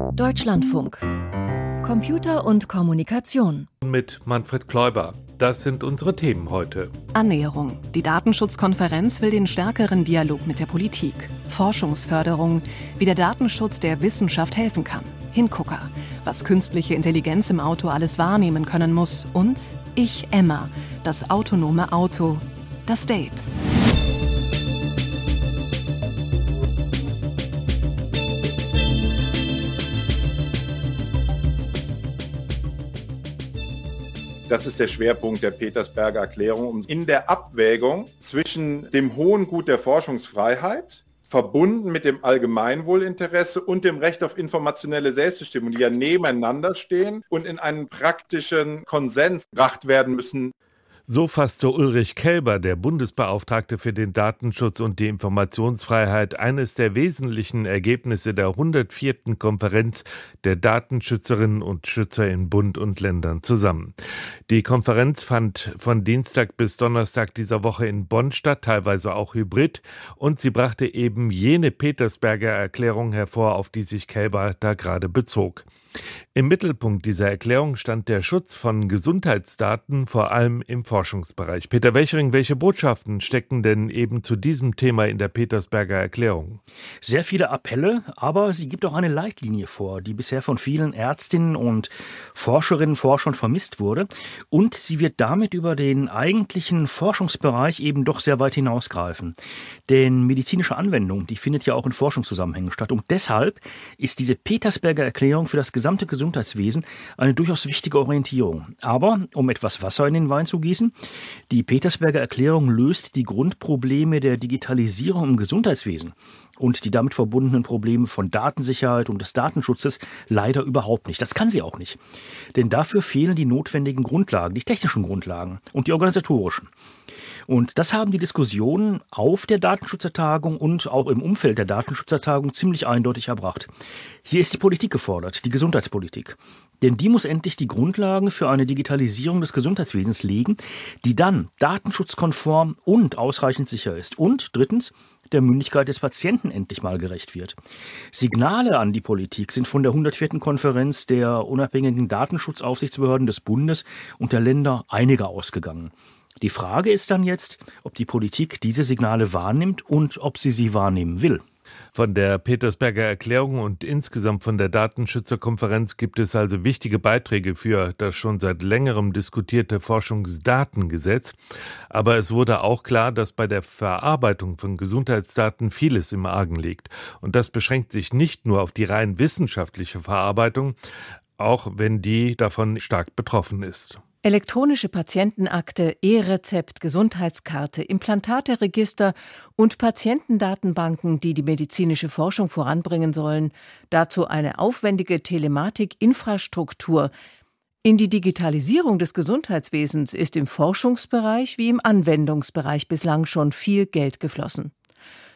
Deutschlandfunk. Computer und Kommunikation. Mit Manfred Kläuber. Das sind unsere Themen heute. Annäherung. Die Datenschutzkonferenz will den stärkeren Dialog mit der Politik. Forschungsförderung, wie der Datenschutz der Wissenschaft helfen kann. Hingucker, was künstliche Intelligenz im Auto alles wahrnehmen können muss. Und Ich Emma, das autonome Auto. Das Date. Das ist der Schwerpunkt der Petersberger Erklärung. In der Abwägung zwischen dem hohen Gut der Forschungsfreiheit, verbunden mit dem Allgemeinwohlinteresse und dem Recht auf informationelle Selbstbestimmung, die ja nebeneinander stehen und in einen praktischen Konsens gebracht werden müssen, so fasste Ulrich Kelber, der Bundesbeauftragte für den Datenschutz und die Informationsfreiheit, eines der wesentlichen Ergebnisse der 104. Konferenz der Datenschützerinnen und Schützer in Bund und Ländern zusammen. Die Konferenz fand von Dienstag bis Donnerstag dieser Woche in Bonn statt, teilweise auch hybrid, und sie brachte eben jene Petersberger Erklärung hervor, auf die sich Kelber da gerade bezog. Im Mittelpunkt dieser Erklärung stand der Schutz von Gesundheitsdaten, vor allem im Forschungsbereich. Peter Welchering, welche Botschaften stecken denn eben zu diesem Thema in der Petersberger Erklärung? Sehr viele Appelle, aber sie gibt auch eine Leitlinie vor, die bisher von vielen Ärztinnen und Forscherinnen und Forschern vermisst wurde. Und sie wird damit über den eigentlichen Forschungsbereich eben doch sehr weit hinausgreifen. Denn medizinische Anwendung, die findet ja auch in Forschungszusammenhängen statt. Und deshalb ist diese Petersberger Erklärung für das gesamte Gesundheitswesen eine durchaus wichtige Orientierung. Aber, um etwas Wasser in den Wein zu gießen, die Petersberger Erklärung löst die Grundprobleme der Digitalisierung im Gesundheitswesen und die damit verbundenen Probleme von Datensicherheit und des Datenschutzes leider überhaupt nicht. Das kann sie auch nicht. Denn dafür fehlen die notwendigen Grundlagen, die technischen Grundlagen und die organisatorischen. Und das haben die Diskussionen auf der Datenschutzertagung und auch im Umfeld der Datenschutzertagung ziemlich eindeutig erbracht. Hier ist die Politik gefordert, die Gesundheitspolitik. Denn die muss endlich die Grundlagen für eine Digitalisierung des Gesundheitswesens legen, die dann datenschutzkonform und ausreichend sicher ist. Und drittens, der Mündigkeit des Patienten endlich mal gerecht wird. Signale an die Politik sind von der 104. Konferenz der unabhängigen Datenschutzaufsichtsbehörden des Bundes und der Länder einige ausgegangen. Die Frage ist dann jetzt, ob die Politik diese Signale wahrnimmt und ob sie sie wahrnehmen will. Von der Petersberger Erklärung und insgesamt von der Datenschützerkonferenz gibt es also wichtige Beiträge für das schon seit längerem diskutierte Forschungsdatengesetz. Aber es wurde auch klar, dass bei der Verarbeitung von Gesundheitsdaten vieles im Argen liegt. Und das beschränkt sich nicht nur auf die rein wissenschaftliche Verarbeitung, auch wenn die davon stark betroffen ist. Elektronische Patientenakte, E-Rezept, Gesundheitskarte, Implantateregister und Patientendatenbanken, die die medizinische Forschung voranbringen sollen, dazu eine aufwendige Telematik-Infrastruktur. In die Digitalisierung des Gesundheitswesens ist im Forschungsbereich wie im Anwendungsbereich bislang schon viel Geld geflossen.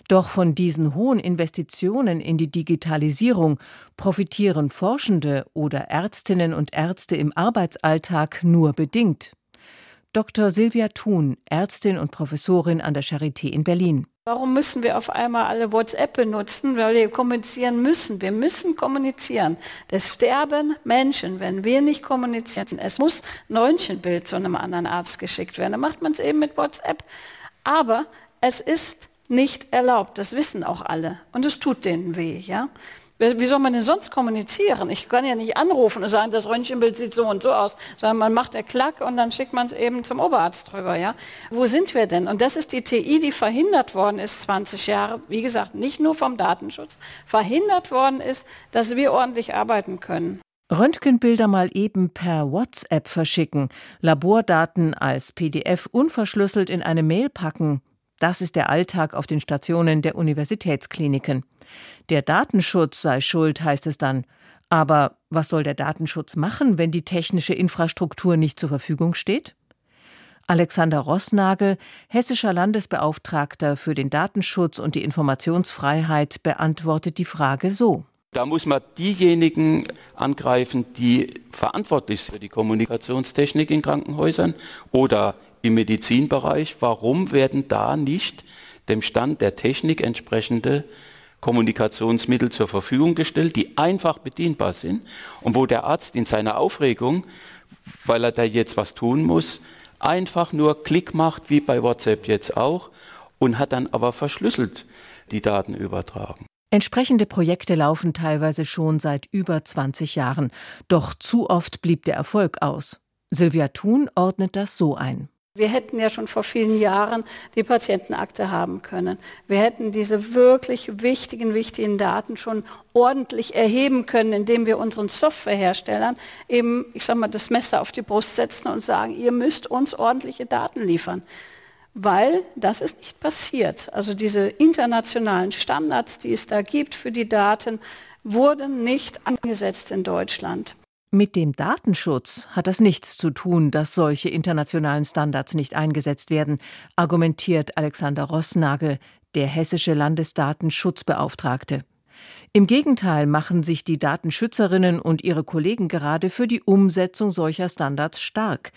Doch von diesen hohen Investitionen in die Digitalisierung profitieren Forschende oder Ärztinnen und Ärzte im Arbeitsalltag nur bedingt. Dr. Silvia Thun, Ärztin und Professorin an der Charité in Berlin. Warum müssen wir auf einmal alle WhatsApp benutzen? Weil wir kommunizieren müssen. Wir müssen kommunizieren. Es sterben Menschen, wenn wir nicht kommunizieren. Es muss ein Röntgenbild zu einem anderen Arzt geschickt werden. Dann macht man es eben mit WhatsApp. Aber es ist nicht erlaubt. Das wissen auch alle. Und es tut denen weh. Ja? Wie soll man denn sonst kommunizieren? Ich kann ja nicht anrufen und sagen, das Röntgenbild sieht so und so aus, sondern man macht der Klack und dann schickt man es eben zum Oberarzt drüber. Ja? Wo sind wir denn? Und das ist die TI, die verhindert worden ist 20 Jahre, wie gesagt, nicht nur vom Datenschutz, verhindert worden ist, dass wir ordentlich arbeiten können. Röntgenbilder mal eben per WhatsApp verschicken, Labordaten als PDF unverschlüsselt in eine Mail packen, das ist der Alltag auf den Stationen der Universitätskliniken. Der Datenschutz sei schuld, heißt es dann. Aber was soll der Datenschutz machen, wenn die technische Infrastruktur nicht zur Verfügung steht? Alexander Rossnagel, hessischer Landesbeauftragter für den Datenschutz und die Informationsfreiheit, beantwortet die Frage so. Da muss man diejenigen angreifen, die verantwortlich sind für die Kommunikationstechnik in Krankenhäusern oder im Medizinbereich. Warum werden da nicht dem Stand der Technik entsprechende Kommunikationsmittel zur Verfügung gestellt, die einfach bedienbar sind und wo der Arzt in seiner Aufregung, weil er da jetzt was tun muss, einfach nur Klick macht, wie bei WhatsApp jetzt auch, und hat dann aber verschlüsselt die Daten übertragen. Entsprechende Projekte laufen teilweise schon seit über 20 Jahren. Doch zu oft blieb der Erfolg aus. Silvia Thun ordnet das so ein. Wir hätten ja schon vor vielen Jahren die Patientenakte haben können. Wir hätten diese wirklich wichtigen, wichtigen Daten schon ordentlich erheben können, indem wir unseren Softwareherstellern eben, ich sag mal, das Messer auf die Brust setzen und sagen, ihr müsst uns ordentliche Daten liefern. Weil das ist nicht passiert. Also diese internationalen Standards, die es da gibt für die Daten, wurden nicht angesetzt in Deutschland. Mit dem Datenschutz hat das nichts zu tun, dass solche internationalen Standards nicht eingesetzt werden, argumentiert Alexander Rossnagel, der hessische Landesdatenschutzbeauftragte. Im Gegenteil machen sich die Datenschützerinnen und ihre Kollegen gerade für die Umsetzung solcher Standards stark.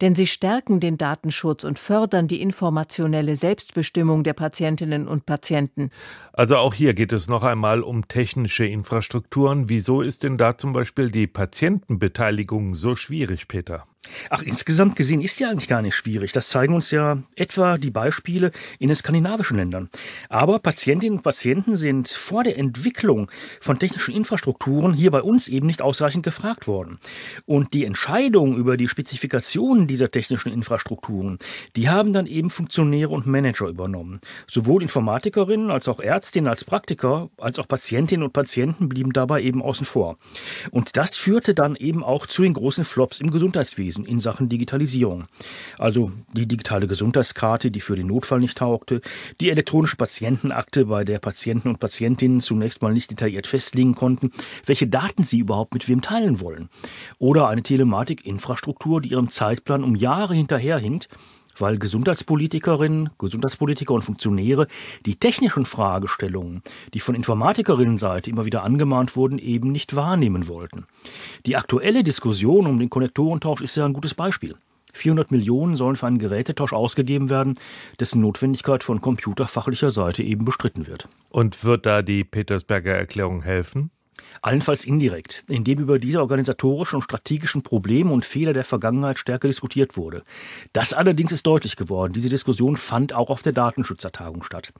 Denn sie stärken den Datenschutz und fördern die informationelle Selbstbestimmung der Patientinnen und Patienten. Also auch hier geht es noch einmal um technische Infrastrukturen. Wieso ist denn da zum Beispiel die Patientenbeteiligung so schwierig, Peter? Ach, insgesamt gesehen ist ja eigentlich gar nicht schwierig. Das zeigen uns ja etwa die Beispiele in den skandinavischen Ländern. Aber Patientinnen und Patienten sind vor der Entwicklung von technischen Infrastrukturen hier bei uns eben nicht ausreichend gefragt worden. Und die Entscheidung über die Spezifikationen dieser technischen Infrastrukturen, die haben dann eben Funktionäre und Manager übernommen. Sowohl Informatikerinnen als auch Ärztinnen als Praktiker als auch Patientinnen und Patienten blieben dabei eben außen vor. Und das führte dann eben auch zu den großen Flops im Gesundheitswesen in Sachen Digitalisierung. Also die digitale Gesundheitskarte, die für den Notfall nicht taugte, die elektronische Patientenakte, bei der Patienten und Patientinnen zunächst mal nicht detailliert festlegen konnten, welche Daten sie überhaupt mit wem teilen wollen. Oder eine Telematikinfrastruktur, die ihrem Zeitplan um Jahre hinterherhinkt, weil Gesundheitspolitikerinnen, Gesundheitspolitiker und Funktionäre die technischen Fragestellungen, die von Informatikerinnenseite immer wieder angemahnt wurden, eben nicht wahrnehmen wollten. Die aktuelle Diskussion um den Konnektorentausch ist ja ein gutes Beispiel. 400 Millionen sollen für einen Gerätetausch ausgegeben werden, dessen Notwendigkeit von computerfachlicher Seite eben bestritten wird. Und wird da die Petersberger Erklärung helfen? Allenfalls indirekt, indem über diese organisatorischen und strategischen Probleme und Fehler der Vergangenheit stärker diskutiert wurde. Das allerdings ist deutlich geworden. Diese Diskussion fand auch auf der Datenschutzertagung statt.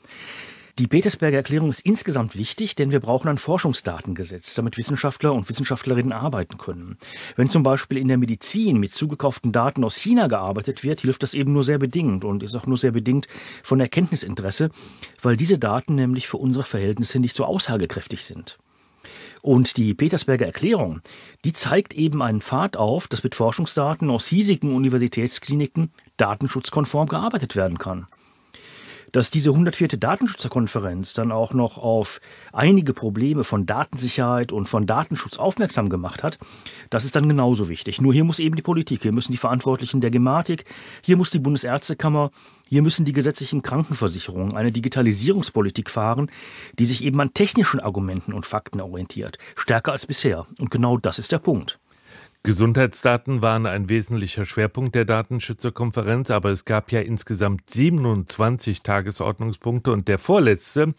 Die Petersberger Erklärung ist insgesamt wichtig, denn wir brauchen ein Forschungsdatengesetz, damit Wissenschaftler und Wissenschaftlerinnen arbeiten können. Wenn zum Beispiel in der Medizin mit zugekauften Daten aus China gearbeitet wird, hilft das eben nur sehr bedingt und ist auch nur sehr bedingt von Erkenntnisinteresse, weil diese Daten nämlich für unsere Verhältnisse nicht so aussagekräftig sind. Und die Petersberger Erklärung, die zeigt eben einen Pfad auf, dass mit Forschungsdaten aus hiesigen Universitätskliniken datenschutzkonform gearbeitet werden kann. Dass diese 104. Datenschutzerkonferenz dann auch noch auf einige Probleme von Datensicherheit und von Datenschutz aufmerksam gemacht hat, das ist dann genauso wichtig. Nur hier muss eben die Politik, hier müssen die Verantwortlichen der Gematik, hier muss die Bundesärztekammer, hier müssen die gesetzlichen Krankenversicherungen eine Digitalisierungspolitik fahren, die sich eben an technischen Argumenten und Fakten orientiert, stärker als bisher. Und genau das ist der Punkt. Gesundheitsdaten waren ein wesentlicher Schwerpunkt der Datenschützerkonferenz, aber es gab ja insgesamt 27 Tagesordnungspunkte und der vorletzte,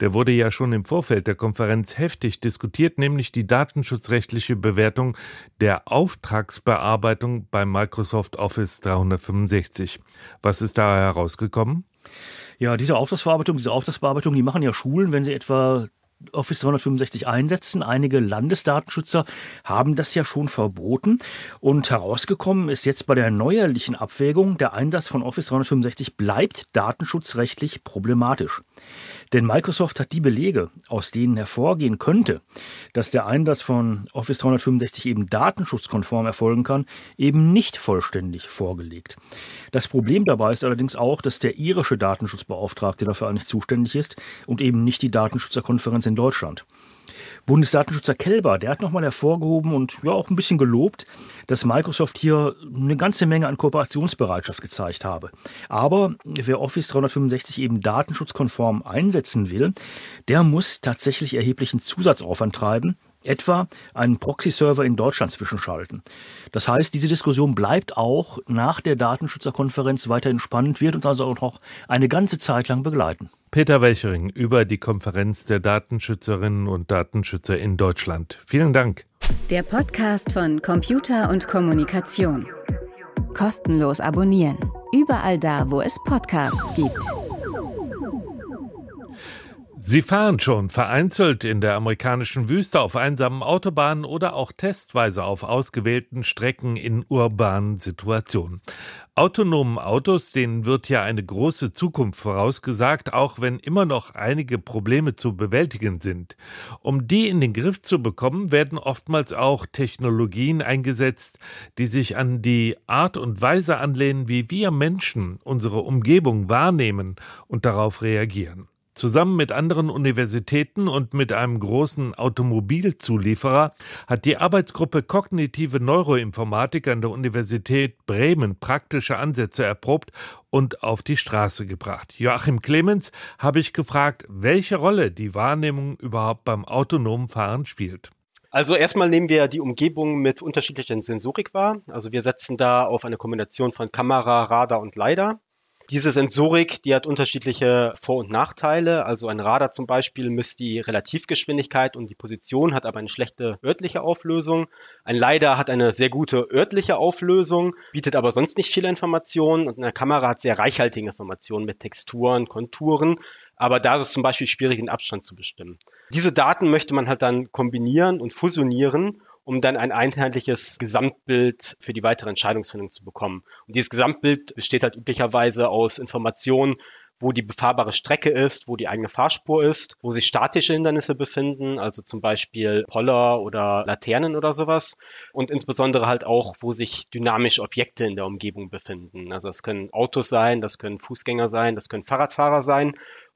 der wurde ja schon im Vorfeld der Konferenz heftig diskutiert, nämlich die datenschutzrechtliche Bewertung der Auftragsbearbeitung bei Microsoft Office 365. Was ist da herausgekommen? Ja, diese Auftragsbearbeitung, diese Auftragsbearbeitung, die machen ja Schulen, wenn sie etwa Office 365 einsetzen. Einige Landesdatenschützer haben das ja schon verboten. Und herausgekommen ist jetzt bei der neuerlichen Abwägung, der Einsatz von Office 365 bleibt datenschutzrechtlich problematisch. Denn Microsoft hat die Belege, aus denen hervorgehen könnte, dass der Einsatz von Office 365 eben datenschutzkonform erfolgen kann, eben nicht vollständig vorgelegt. Das Problem dabei ist allerdings auch, dass der irische Datenschutzbeauftragte dafür eigentlich zuständig ist und eben nicht die Datenschutzerkonferenz in Deutschland. Bundesdatenschützer Kelber, der hat nochmal hervorgehoben und ja auch ein bisschen gelobt, dass Microsoft hier eine ganze Menge an Kooperationsbereitschaft gezeigt habe. Aber wer Office 365 eben datenschutzkonform einsetzen will, der muss tatsächlich erheblichen Zusatzaufwand treiben etwa einen Proxy-Server in Deutschland zwischenschalten. Das heißt, diese Diskussion bleibt auch nach der Datenschutzerkonferenz weiterhin spannend, wird uns also auch noch eine ganze Zeit lang begleiten. Peter Welchering über die Konferenz der Datenschützerinnen und Datenschützer in Deutschland. Vielen Dank. Der Podcast von Computer und Kommunikation. Kostenlos abonnieren. Überall da, wo es Podcasts gibt. Sie fahren schon vereinzelt in der amerikanischen Wüste auf einsamen Autobahnen oder auch testweise auf ausgewählten Strecken in urbanen Situationen. Autonomen Autos, denen wird ja eine große Zukunft vorausgesagt, auch wenn immer noch einige Probleme zu bewältigen sind. Um die in den Griff zu bekommen, werden oftmals auch Technologien eingesetzt, die sich an die Art und Weise anlehnen, wie wir Menschen unsere Umgebung wahrnehmen und darauf reagieren. Zusammen mit anderen Universitäten und mit einem großen Automobilzulieferer hat die Arbeitsgruppe Kognitive Neuroinformatik an der Universität Bremen praktische Ansätze erprobt und auf die Straße gebracht. Joachim Clemens habe ich gefragt, welche Rolle die Wahrnehmung überhaupt beim autonomen Fahren spielt. Also erstmal nehmen wir die Umgebung mit unterschiedlicher Sensorik wahr. Also wir setzen da auf eine Kombination von Kamera, Radar und LiDAR. Diese Sensorik, die hat unterschiedliche Vor- und Nachteile. Also ein Radar zum Beispiel misst die Relativgeschwindigkeit und die Position, hat aber eine schlechte örtliche Auflösung. Ein LiDAR hat eine sehr gute örtliche Auflösung, bietet aber sonst nicht viele Informationen und eine Kamera hat sehr reichhaltige Informationen mit Texturen, Konturen. Aber da ist es zum Beispiel schwierig, den Abstand zu bestimmen. Diese Daten möchte man halt dann kombinieren und fusionieren um dann ein einheitliches Gesamtbild für die weitere Entscheidungsfindung zu bekommen. Und dieses Gesamtbild besteht halt üblicherweise aus Informationen, wo die befahrbare Strecke ist, wo die eigene Fahrspur ist, wo sich statische Hindernisse befinden, also zum Beispiel Poller oder Laternen oder sowas. Und insbesondere halt auch, wo sich dynamische Objekte in der Umgebung befinden. Also das können Autos sein, das können Fußgänger sein, das können Fahrradfahrer sein.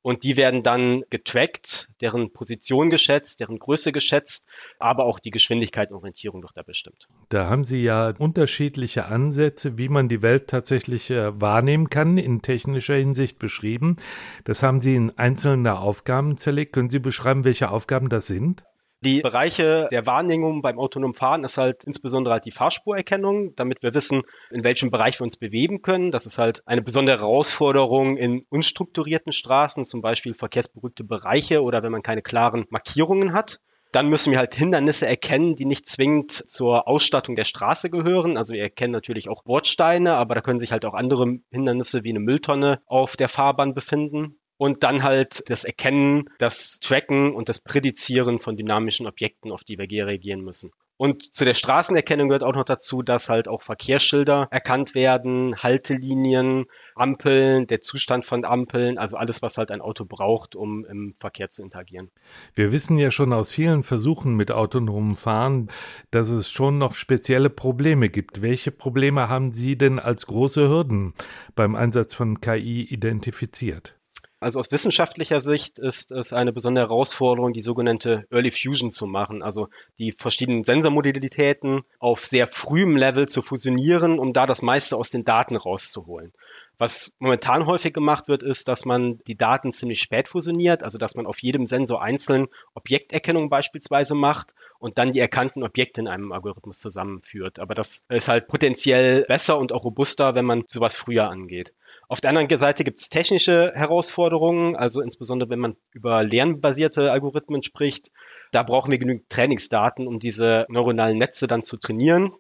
Und die werden dann getrackt, deren Position geschätzt, deren Größe geschätzt, aber auch die Geschwindigkeit und Orientierung wird da bestimmt. Da haben Sie ja unterschiedliche Ansätze, wie man die Welt tatsächlich äh, wahrnehmen kann, in technischer Hinsicht beschrieben. Das haben Sie in einzelne Aufgaben zerlegt. Können Sie beschreiben, welche Aufgaben das sind? Die Bereiche der Wahrnehmung beim autonomen Fahren ist halt insbesondere halt die Fahrspurerkennung, damit wir wissen, in welchem Bereich wir uns bewegen können. Das ist halt eine besondere Herausforderung in unstrukturierten Straßen, zum Beispiel verkehrsberuhigte Bereiche oder wenn man keine klaren Markierungen hat. Dann müssen wir halt Hindernisse erkennen, die nicht zwingend zur Ausstattung der Straße gehören. Also wir erkennen natürlich auch Bordsteine, aber da können sich halt auch andere Hindernisse wie eine Mülltonne auf der Fahrbahn befinden und dann halt das Erkennen, das Tracken und das Prädizieren von dynamischen Objekten, auf die wir reagieren müssen. Und zu der Straßenerkennung gehört auch noch dazu, dass halt auch Verkehrsschilder erkannt werden, Haltelinien, Ampeln, der Zustand von Ampeln, also alles, was halt ein Auto braucht, um im Verkehr zu interagieren. Wir wissen ja schon aus vielen Versuchen mit autonomem Fahren, dass es schon noch spezielle Probleme gibt. Welche Probleme haben Sie denn als große Hürden beim Einsatz von KI identifiziert? Also aus wissenschaftlicher Sicht ist es eine besondere Herausforderung, die sogenannte Early Fusion zu machen, also die verschiedenen Sensormodalitäten auf sehr frühem Level zu fusionieren, um da das meiste aus den Daten rauszuholen. Was momentan häufig gemacht wird, ist, dass man die Daten ziemlich spät fusioniert, also dass man auf jedem Sensor einzeln Objekterkennung beispielsweise macht und dann die erkannten Objekte in einem Algorithmus zusammenführt. Aber das ist halt potenziell besser und auch robuster, wenn man sowas früher angeht. Auf der anderen Seite gibt es technische Herausforderungen, also insbesondere wenn man über lernbasierte Algorithmen spricht. Da brauchen wir genügend Trainingsdaten, um diese neuronalen Netze dann zu trainieren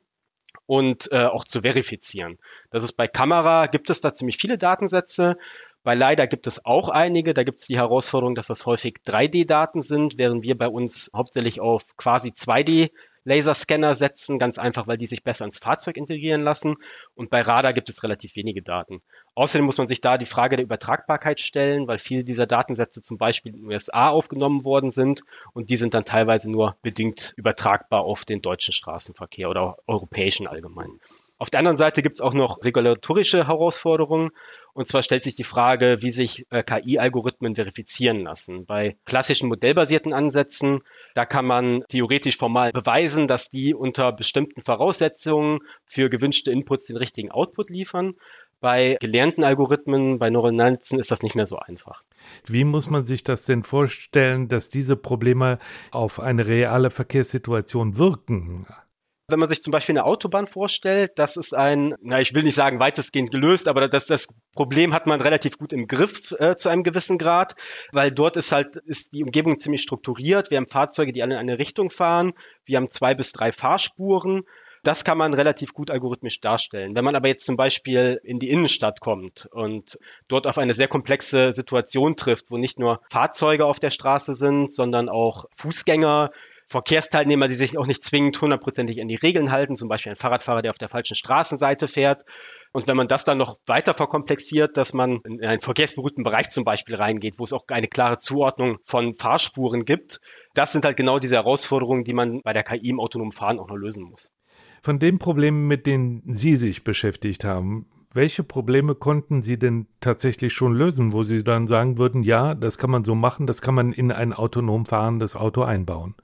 und äh, auch zu verifizieren. Das ist bei Kamera, gibt es da ziemlich viele Datensätze. Bei LiDAR gibt es auch einige. Da gibt es die Herausforderung, dass das häufig 3D-Daten sind, während wir bei uns hauptsächlich auf quasi 2D Laserscanner setzen, ganz einfach, weil die sich besser ins Fahrzeug integrieren lassen. Und bei Radar gibt es relativ wenige Daten. Außerdem muss man sich da die Frage der Übertragbarkeit stellen, weil viele dieser Datensätze zum Beispiel in den USA aufgenommen worden sind und die sind dann teilweise nur bedingt übertragbar auf den deutschen Straßenverkehr oder europäischen allgemein. Auf der anderen Seite gibt es auch noch regulatorische Herausforderungen. Und zwar stellt sich die Frage, wie sich äh, KI-Algorithmen verifizieren lassen. Bei klassischen modellbasierten Ansätzen, da kann man theoretisch formal beweisen, dass die unter bestimmten Voraussetzungen für gewünschte Inputs den richtigen Output liefern. Bei gelernten Algorithmen, bei neuronalen Netzen ist das nicht mehr so einfach. Wie muss man sich das denn vorstellen, dass diese Probleme auf eine reale Verkehrssituation wirken? Wenn man sich zum Beispiel eine Autobahn vorstellt, das ist ein, na, ich will nicht sagen weitestgehend gelöst, aber das, das Problem hat man relativ gut im Griff äh, zu einem gewissen Grad, weil dort ist halt, ist die Umgebung ziemlich strukturiert. Wir haben Fahrzeuge, die alle in eine Richtung fahren. Wir haben zwei bis drei Fahrspuren. Das kann man relativ gut algorithmisch darstellen. Wenn man aber jetzt zum Beispiel in die Innenstadt kommt und dort auf eine sehr komplexe Situation trifft, wo nicht nur Fahrzeuge auf der Straße sind, sondern auch Fußgänger, Verkehrsteilnehmer, die sich auch nicht zwingend hundertprozentig an die Regeln halten, zum Beispiel ein Fahrradfahrer, der auf der falschen Straßenseite fährt. Und wenn man das dann noch weiter verkomplexiert, dass man in einen verkehrsberuhigten Bereich zum Beispiel reingeht, wo es auch eine klare Zuordnung von Fahrspuren gibt, das sind halt genau diese Herausforderungen, die man bei der KI im autonomen Fahren auch noch lösen muss. Von den Problemen, mit denen Sie sich beschäftigt haben, welche Probleme konnten Sie denn tatsächlich schon lösen, wo Sie dann sagen würden, ja, das kann man so machen, das kann man in ein autonom fahrendes Auto einbauen?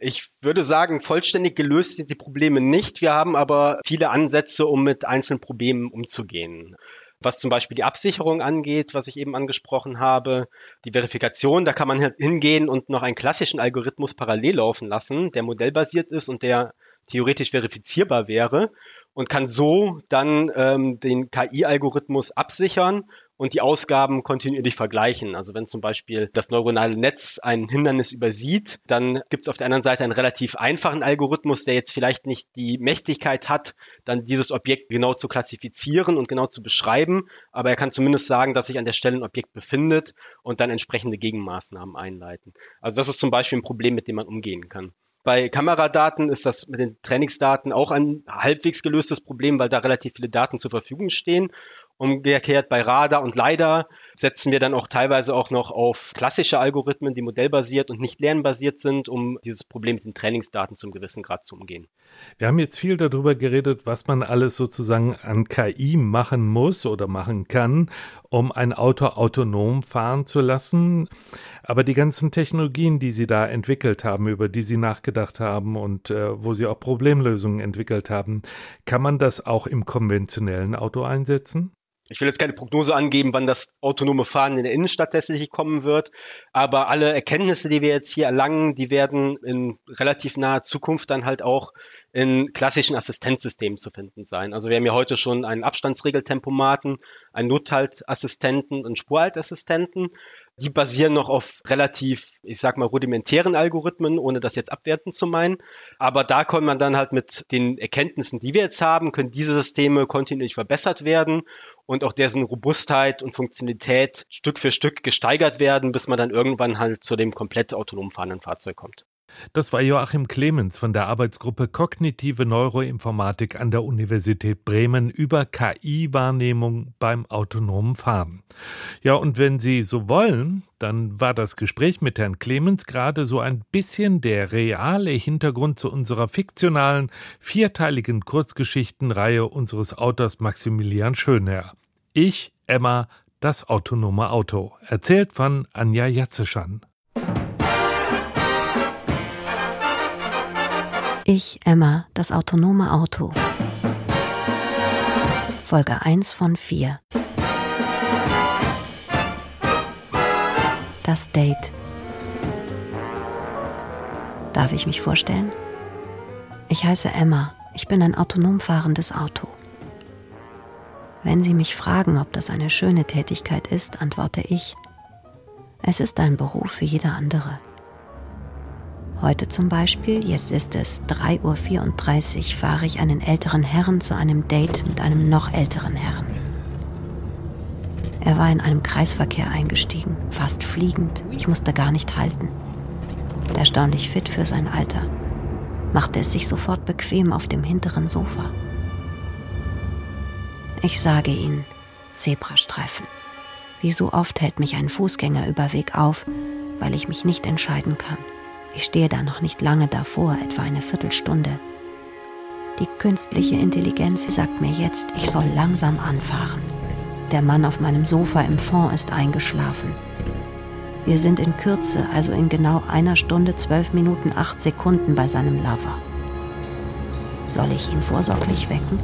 Ich würde sagen, vollständig gelöst sind die Probleme nicht. Wir haben aber viele Ansätze, um mit einzelnen Problemen umzugehen. Was zum Beispiel die Absicherung angeht, was ich eben angesprochen habe, die Verifikation, da kann man hingehen und noch einen klassischen Algorithmus parallel laufen lassen, der modellbasiert ist und der theoretisch verifizierbar wäre und kann so dann ähm, den KI-Algorithmus absichern und die Ausgaben kontinuierlich vergleichen. Also wenn zum Beispiel das neuronale Netz ein Hindernis übersieht, dann gibt es auf der anderen Seite einen relativ einfachen Algorithmus, der jetzt vielleicht nicht die Mächtigkeit hat, dann dieses Objekt genau zu klassifizieren und genau zu beschreiben, aber er kann zumindest sagen, dass sich an der Stelle ein Objekt befindet und dann entsprechende Gegenmaßnahmen einleiten. Also das ist zum Beispiel ein Problem, mit dem man umgehen kann. Bei Kameradaten ist das mit den Trainingsdaten auch ein halbwegs gelöstes Problem, weil da relativ viele Daten zur Verfügung stehen. Umgekehrt bei Radar und LiDAR setzen wir dann auch teilweise auch noch auf klassische Algorithmen, die modellbasiert und nicht lernbasiert sind, um dieses Problem mit den Trainingsdaten zum gewissen Grad zu umgehen. Wir haben jetzt viel darüber geredet, was man alles sozusagen an KI machen muss oder machen kann, um ein Auto autonom fahren zu lassen. Aber die ganzen Technologien, die Sie da entwickelt haben, über die Sie nachgedacht haben und äh, wo Sie auch Problemlösungen entwickelt haben, kann man das auch im konventionellen Auto einsetzen? Ich will jetzt keine Prognose angeben, wann das autonome Fahren in der Innenstadt tatsächlich kommen wird, aber alle Erkenntnisse, die wir jetzt hier erlangen, die werden in relativ naher Zukunft dann halt auch in klassischen Assistenzsystemen zu finden sein. Also wir haben ja heute schon einen Abstandsregeltempomaten, einen Nothaltassistenten und Spurhaltassistenten. Die basieren noch auf relativ, ich sag mal, rudimentären Algorithmen, ohne das jetzt abwertend zu meinen. Aber da kann man dann halt mit den Erkenntnissen, die wir jetzt haben, können diese Systeme kontinuierlich verbessert werden und auch dessen Robustheit und Funktionalität Stück für Stück gesteigert werden, bis man dann irgendwann halt zu dem komplett autonom fahrenden Fahrzeug kommt. Das war Joachim Clemens von der Arbeitsgruppe Kognitive Neuroinformatik an der Universität Bremen über KI-Wahrnehmung beim autonomen Fahren. Ja, und wenn Sie so wollen, dann war das Gespräch mit Herrn Clemens gerade so ein bisschen der reale Hintergrund zu unserer fiktionalen, vierteiligen Kurzgeschichtenreihe unseres Autors Maximilian Schönherr. Ich, Emma, das autonome Auto. Erzählt von Anja Jatzeschan. Ich, Emma, das autonome Auto. Folge 1 von 4. Das Date. Darf ich mich vorstellen? Ich heiße Emma. Ich bin ein autonom fahrendes Auto. Wenn Sie mich fragen, ob das eine schöne Tätigkeit ist, antworte ich, es ist ein Beruf wie jeder andere. Heute zum Beispiel, jetzt ist es 3.34 Uhr, fahre ich einen älteren Herrn zu einem Date mit einem noch älteren Herrn. Er war in einem Kreisverkehr eingestiegen, fast fliegend. Ich musste gar nicht halten. Erstaunlich fit für sein Alter. Machte es sich sofort bequem auf dem hinteren Sofa. Ich sage Ihnen, Zebrastreifen. Wie so oft hält mich ein Fußgängerüberweg auf, weil ich mich nicht entscheiden kann. Ich stehe da noch nicht lange davor, etwa eine Viertelstunde. Die künstliche Intelligenz sagt mir jetzt, ich soll langsam anfahren. Der Mann auf meinem Sofa im Fond ist eingeschlafen. Wir sind in Kürze, also in genau einer Stunde, zwölf Minuten, acht Sekunden bei seinem Lover. Soll ich ihn vorsorglich wecken?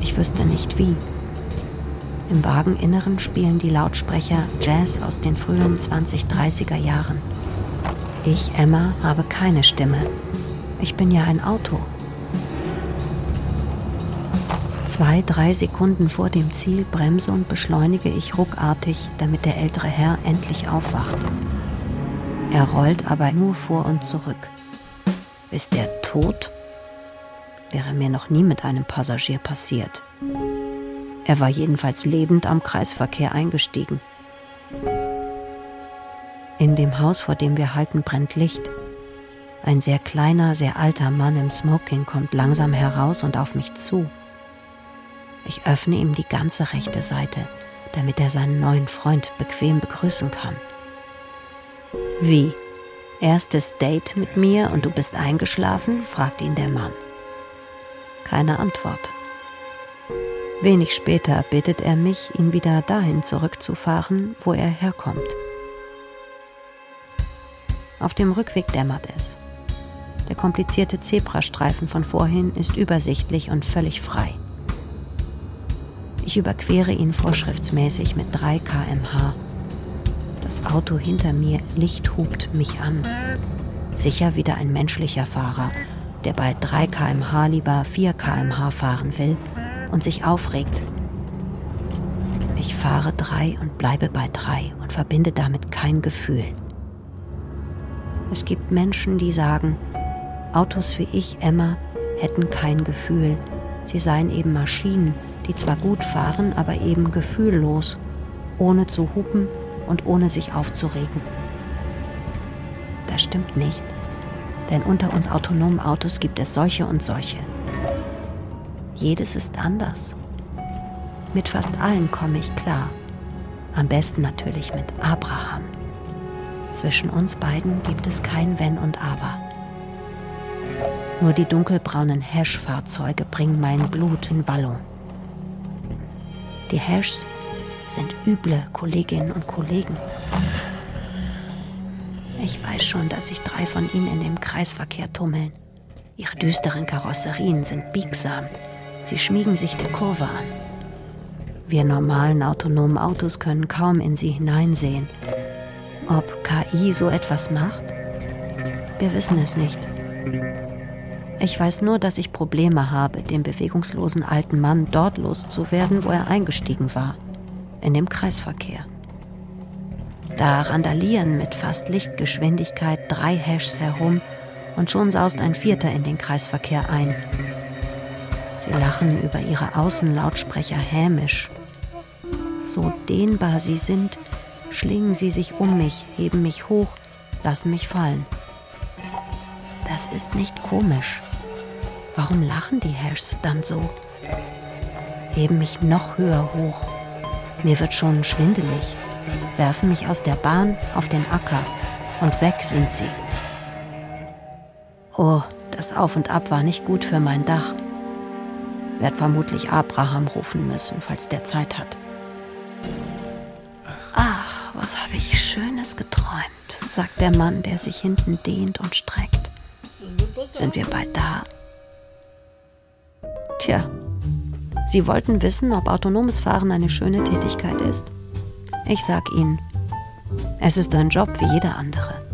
Ich wüsste nicht wie. Im Wageninneren spielen die Lautsprecher Jazz aus den frühen 20-30er Jahren. Ich, Emma, habe keine Stimme. Ich bin ja ein Auto. Zwei, drei Sekunden vor dem Ziel bremse und beschleunige ich ruckartig, damit der ältere Herr endlich aufwacht. Er rollt aber nur vor und zurück. Ist er tot? Wäre mir noch nie mit einem Passagier passiert. Er war jedenfalls lebend am Kreisverkehr eingestiegen. In dem Haus, vor dem wir halten, brennt Licht. Ein sehr kleiner, sehr alter Mann im Smoking kommt langsam heraus und auf mich zu. Ich öffne ihm die ganze rechte Seite, damit er seinen neuen Freund bequem begrüßen kann. Wie? Erstes Date mit mir und du bist eingeschlafen? fragt ihn der Mann. Keine Antwort. Wenig später bittet er mich, ihn wieder dahin zurückzufahren, wo er herkommt. Auf dem Rückweg dämmert es. Der komplizierte Zebrastreifen von vorhin ist übersichtlich und völlig frei. Ich überquere ihn vorschriftsmäßig mit 3 km/h. Das Auto hinter mir lichthupt mich an. Sicher wieder ein menschlicher Fahrer, der bei 3 km/h lieber 4 km/h fahren will und sich aufregt. Ich fahre 3 und bleibe bei 3 und verbinde damit kein Gefühl. Es gibt Menschen, die sagen, Autos wie ich, Emma, hätten kein Gefühl. Sie seien eben Maschinen, die zwar gut fahren, aber eben gefühllos, ohne zu hupen und ohne sich aufzuregen. Das stimmt nicht, denn unter uns autonomen Autos gibt es solche und solche. Jedes ist anders. Mit fast allen komme ich klar. Am besten natürlich mit Abraham. Zwischen uns beiden gibt es kein Wenn und Aber. Nur die dunkelbraunen Hash-Fahrzeuge bringen mein Blut in Wallung. Die Hashs sind üble Kolleginnen und Kollegen. Ich weiß schon, dass sich drei von ihnen in dem Kreisverkehr tummeln. Ihre düsteren Karosserien sind biegsam. Sie schmiegen sich der Kurve an. Wir normalen autonomen Autos können kaum in sie hineinsehen. Ob KI so etwas macht? Wir wissen es nicht. Ich weiß nur, dass ich Probleme habe, den bewegungslosen alten Mann dort loszuwerden, wo er eingestiegen war, in dem Kreisverkehr. Da randalieren mit fast Lichtgeschwindigkeit drei Hashs herum und schon saust ein vierter in den Kreisverkehr ein. Sie lachen über ihre Außenlautsprecher hämisch. So dehnbar sie sind, schlingen sie sich um mich, heben mich hoch, lassen mich fallen. Das ist nicht komisch. Warum lachen die Hashs dann so? Heben mich noch höher hoch. Mir wird schon schwindelig. Werfen mich aus der Bahn auf den Acker. Und weg sind sie. Oh, das Auf und Ab war nicht gut für mein Dach. Werd vermutlich Abraham rufen müssen, falls der Zeit hat. Was habe ich Schönes geträumt, sagt der Mann, der sich hinten dehnt und streckt. Sind wir bald da? Tja, Sie wollten wissen, ob autonomes Fahren eine schöne Tätigkeit ist? Ich sag Ihnen, es ist ein Job wie jeder andere.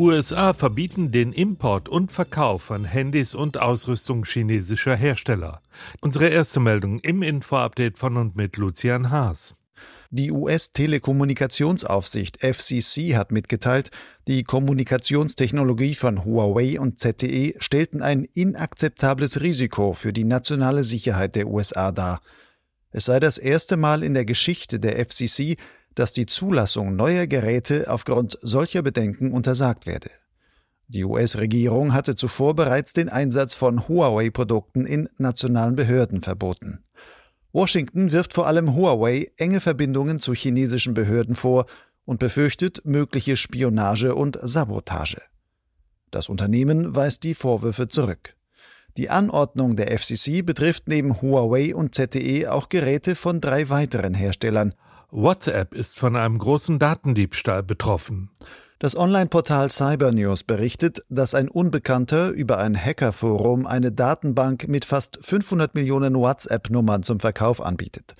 USA verbieten den Import und Verkauf von Handys und Ausrüstung chinesischer Hersteller. Unsere erste Meldung im Info-Update von und mit Lucian Haas. Die US-Telekommunikationsaufsicht FCC hat mitgeteilt, die Kommunikationstechnologie von Huawei und ZTE stellten ein inakzeptables Risiko für die nationale Sicherheit der USA dar. Es sei das erste Mal in der Geschichte der FCC, dass die Zulassung neuer Geräte aufgrund solcher Bedenken untersagt werde. Die US-Regierung hatte zuvor bereits den Einsatz von Huawei-Produkten in nationalen Behörden verboten. Washington wirft vor allem Huawei enge Verbindungen zu chinesischen Behörden vor und befürchtet mögliche Spionage und Sabotage. Das Unternehmen weist die Vorwürfe zurück. Die Anordnung der FCC betrifft neben Huawei und ZTE auch Geräte von drei weiteren Herstellern. WhatsApp ist von einem großen Datendiebstahl betroffen. Das Online-Portal Cybernews berichtet, dass ein Unbekannter über ein Hackerforum eine Datenbank mit fast 500 Millionen WhatsApp-Nummern zum Verkauf anbietet.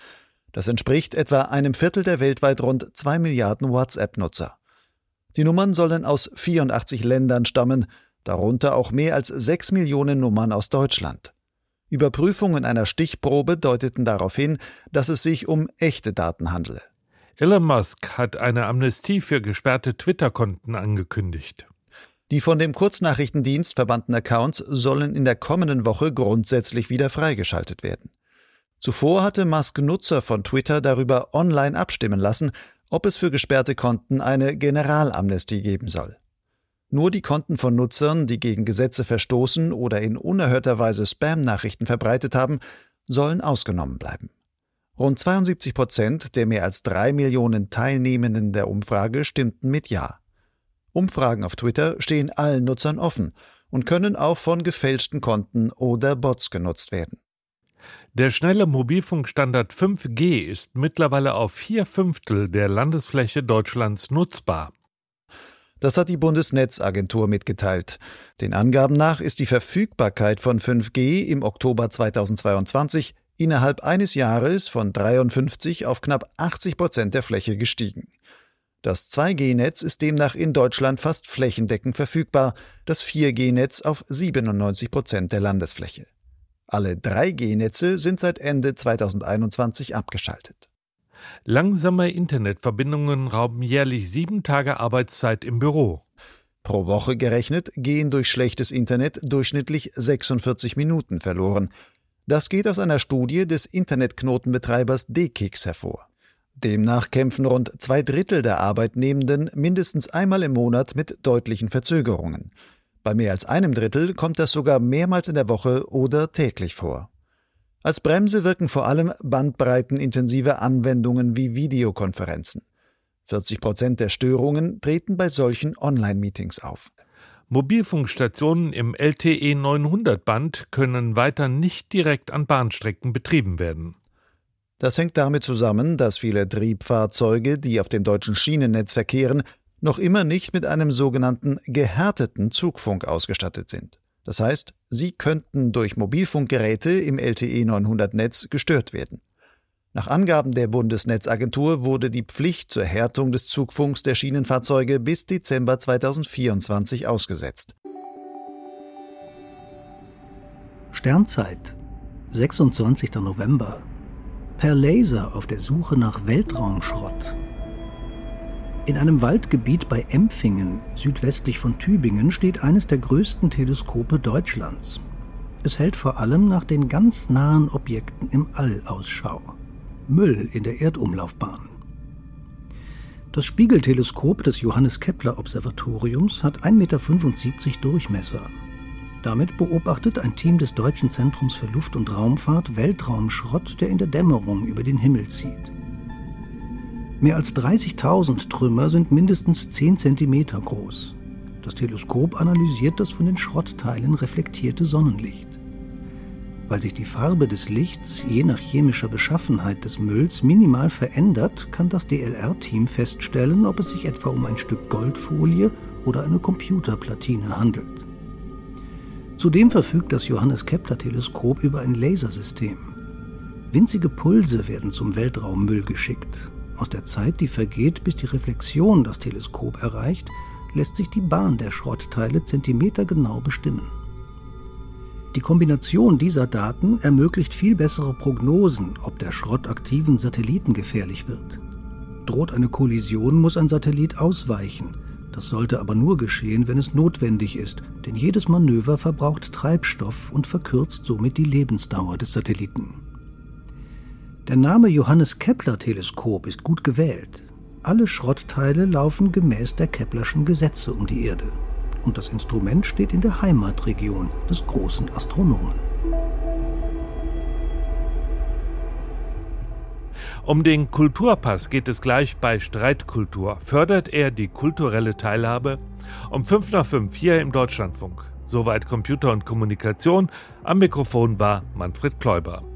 Das entspricht etwa einem Viertel der weltweit rund zwei Milliarden WhatsApp-Nutzer. Die Nummern sollen aus 84 Ländern stammen, darunter auch mehr als sechs Millionen Nummern aus Deutschland. Überprüfungen einer Stichprobe deuteten darauf hin, dass es sich um echte Daten handele. Elon Musk hat eine Amnestie für gesperrte Twitter-Konten angekündigt. Die von dem Kurznachrichtendienst verbannten Accounts sollen in der kommenden Woche grundsätzlich wieder freigeschaltet werden. Zuvor hatte Musk Nutzer von Twitter darüber online abstimmen lassen, ob es für gesperrte Konten eine Generalamnestie geben soll. Nur die Konten von Nutzern, die gegen Gesetze verstoßen oder in unerhörter Weise Spam-Nachrichten verbreitet haben, sollen ausgenommen bleiben. Rund 72 Prozent der mehr als drei Millionen Teilnehmenden der Umfrage stimmten mit Ja. Umfragen auf Twitter stehen allen Nutzern offen und können auch von gefälschten Konten oder Bots genutzt werden. Der schnelle Mobilfunkstandard 5G ist mittlerweile auf vier Fünftel der Landesfläche Deutschlands nutzbar. Das hat die Bundesnetzagentur mitgeteilt. Den Angaben nach ist die Verfügbarkeit von 5G im Oktober 2022 innerhalb eines Jahres von 53 auf knapp 80 Prozent der Fläche gestiegen. Das 2G-Netz ist demnach in Deutschland fast flächendeckend verfügbar, das 4G-Netz auf 97 Prozent der Landesfläche. Alle 3G-Netze sind seit Ende 2021 abgeschaltet. Langsame Internetverbindungen rauben jährlich sieben Tage Arbeitszeit im Büro. Pro Woche gerechnet gehen durch schlechtes Internet durchschnittlich 46 Minuten verloren. Das geht aus einer Studie des Internetknotenbetreibers DKIX hervor. Demnach kämpfen rund zwei Drittel der Arbeitnehmenden mindestens einmal im Monat mit deutlichen Verzögerungen. Bei mehr als einem Drittel kommt das sogar mehrmals in der Woche oder täglich vor. Als Bremse wirken vor allem bandbreitenintensive Anwendungen wie Videokonferenzen. 40 Prozent der Störungen treten bei solchen Online-Meetings auf. Mobilfunkstationen im LTE 900 Band können weiter nicht direkt an Bahnstrecken betrieben werden. Das hängt damit zusammen, dass viele Triebfahrzeuge, die auf dem deutschen Schienennetz verkehren, noch immer nicht mit einem sogenannten gehärteten Zugfunk ausgestattet sind. Das heißt, sie könnten durch Mobilfunkgeräte im LTE 900 Netz gestört werden. Nach Angaben der Bundesnetzagentur wurde die Pflicht zur Härtung des Zugfunks der Schienenfahrzeuge bis Dezember 2024 ausgesetzt. Sternzeit, 26. November. Per Laser auf der Suche nach Weltraumschrott. In einem Waldgebiet bei Empfingen, südwestlich von Tübingen, steht eines der größten Teleskope Deutschlands. Es hält vor allem nach den ganz nahen Objekten im All Ausschau. Müll in der Erdumlaufbahn. Das Spiegelteleskop des Johannes Kepler Observatoriums hat 1,75 Meter Durchmesser. Damit beobachtet ein Team des Deutschen Zentrums für Luft- und Raumfahrt Weltraumschrott, der in der Dämmerung über den Himmel zieht. Mehr als 30.000 Trümmer sind mindestens 10 cm groß. Das Teleskop analysiert das von den Schrottteilen reflektierte Sonnenlicht. Weil sich die Farbe des Lichts je nach chemischer Beschaffenheit des Mülls minimal verändert, kann das DLR-Team feststellen, ob es sich etwa um ein Stück Goldfolie oder eine Computerplatine handelt. Zudem verfügt das Johannes Kepler-Teleskop über ein Lasersystem. Winzige Pulse werden zum Weltraummüll geschickt. Aus der Zeit, die vergeht, bis die Reflexion das Teleskop erreicht, lässt sich die Bahn der Schrottteile zentimetergenau bestimmen. Die Kombination dieser Daten ermöglicht viel bessere Prognosen, ob der Schrott aktiven Satelliten gefährlich wird. Droht eine Kollision, muss ein Satellit ausweichen. Das sollte aber nur geschehen, wenn es notwendig ist, denn jedes Manöver verbraucht Treibstoff und verkürzt somit die Lebensdauer des Satelliten. Der Name Johannes Kepler Teleskop ist gut gewählt. Alle Schrottteile laufen gemäß der Keplerschen Gesetze um die Erde. Und das Instrument steht in der Heimatregion des großen Astronomen. Um den Kulturpass geht es gleich bei Streitkultur. Fördert er die kulturelle Teilhabe? Um 5 nach 5 hier im Deutschlandfunk. Soweit Computer und Kommunikation. Am Mikrofon war Manfred Kläuber.